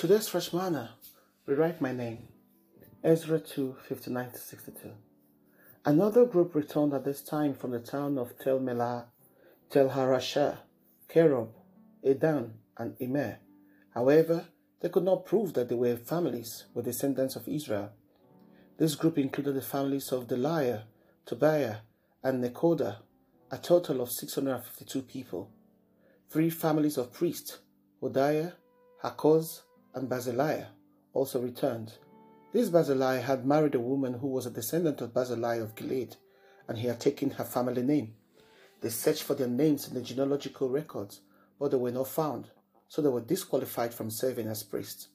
Today's fresh manna, rewrite my name. Ezra 2 59 62. Another group returned at this time from the town of Tel Melah, Tel Harashah, Kerub, Addan, and Immer. However, they could not prove that they were families with descendants of Israel. This group included the families of Delaiah, Tobiah, and Nekoda, a total of 652 people. Three families of priests, Hodiah, Hakkoz, and Barzillai, also returned. This Barzillai had married a woman who was a descendant of Barzillai of Gilead, and he had taken her family name. They searched for their names in the genealogical records, but they were not found, so they were disqualified from serving as priests.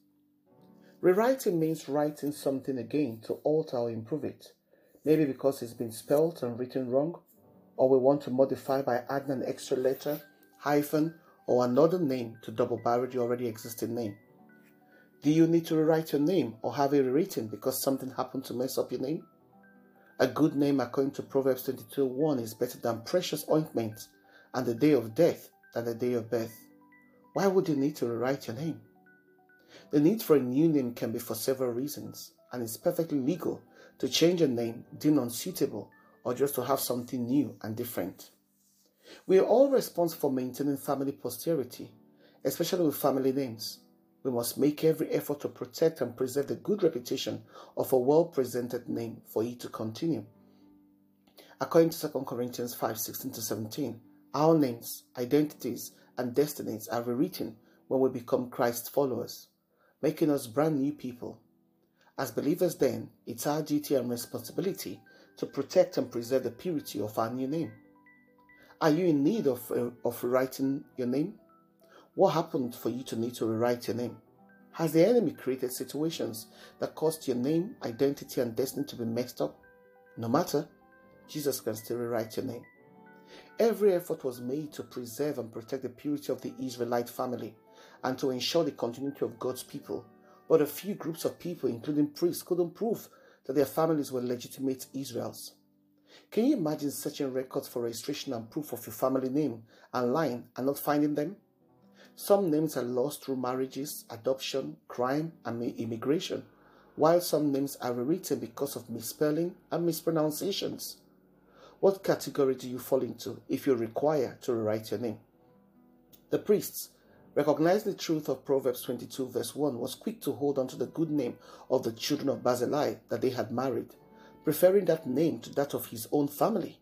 Rewriting means writing something again to alter or improve it, maybe because it's been spelled and written wrong, or we want to modify by adding an extra letter, hyphen, or another name to double barrel the already existing name. Do you need to rewrite your name or have it rewritten because something happened to mess up your name? A good name, according to Proverbs 22 1, is better than precious ointment, and the day of death than the day of birth. Why would you need to rewrite your name? The need for a new name can be for several reasons, and it's perfectly legal to change a name deemed unsuitable or just to have something new and different. We are all responsible for maintaining family posterity, especially with family names. We must make every effort to protect and preserve the good reputation of a well presented name for it to continue. According to 2 Corinthians 5 16 to 17, our names, identities, and destinies are rewritten when we become Christ's followers, making us brand new people. As believers, then, it's our duty and responsibility to protect and preserve the purity of our new name. Are you in need of, uh, of rewriting your name? What happened for you to need to rewrite your name? Has the enemy created situations that caused your name, identity, and destiny to be messed up? No matter, Jesus can still rewrite your name. Every effort was made to preserve and protect the purity of the Israelite family and to ensure the continuity of God's people. But a few groups of people, including priests, couldn't prove that their families were legitimate Israels. Can you imagine searching records for registration and proof of your family name and line and not finding them? Some names are lost through marriages, adoption, crime, and immigration, while some names are rewritten because of misspelling and mispronunciations. What category do you fall into if you require to rewrite your name? The priests, recognizing the truth of Proverbs 22, verse 1, was quick to hold on to the good name of the children of Barzillai that they had married, preferring that name to that of his own family,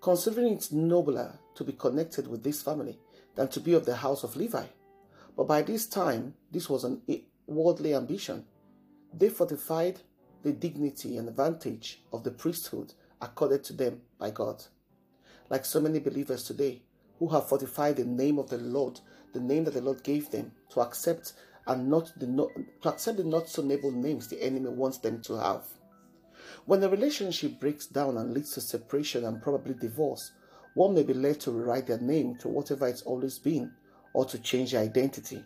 considering it nobler to be connected with this family than to be of the house of Levi. But by this time, this was an worldly ambition. They fortified the dignity and advantage of the priesthood accorded to them by God. Like so many believers today who have fortified the name of the Lord, the name that the Lord gave them, to accept and not the to accept the not so noble names the enemy wants them to have. When a relationship breaks down and leads to separation and probably divorce, one may be led to rewrite their name to whatever it's always been or to change their identity.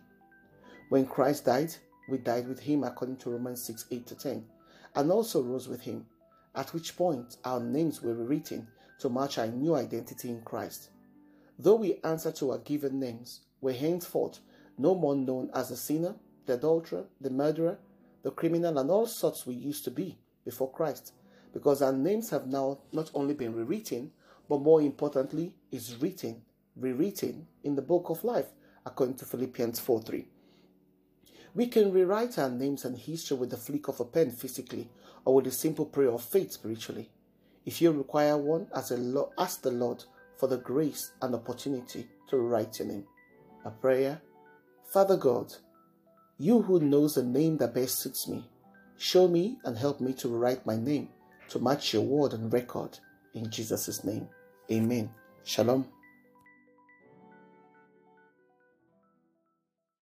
When Christ died, we died with him according to Romans 6 8 to 10, and also rose with him, at which point our names were rewritten to match our new identity in Christ. Though we answer to our given names, we're henceforth no more known as the sinner, the adulterer, the murderer, the criminal, and all sorts we used to be before Christ, because our names have now not only been rewritten, but more importantly, is written, rewritten in the book of life, according to Philippians 4 3. We can rewrite our names and history with the flick of a pen physically or with a simple prayer of faith spiritually. If you require one, as a Lord, ask the Lord for the grace and opportunity to write your name. A prayer Father God, you who knows the name that best suits me, show me and help me to write my name to match your word and record. In Jesus' name, amen. Shalom.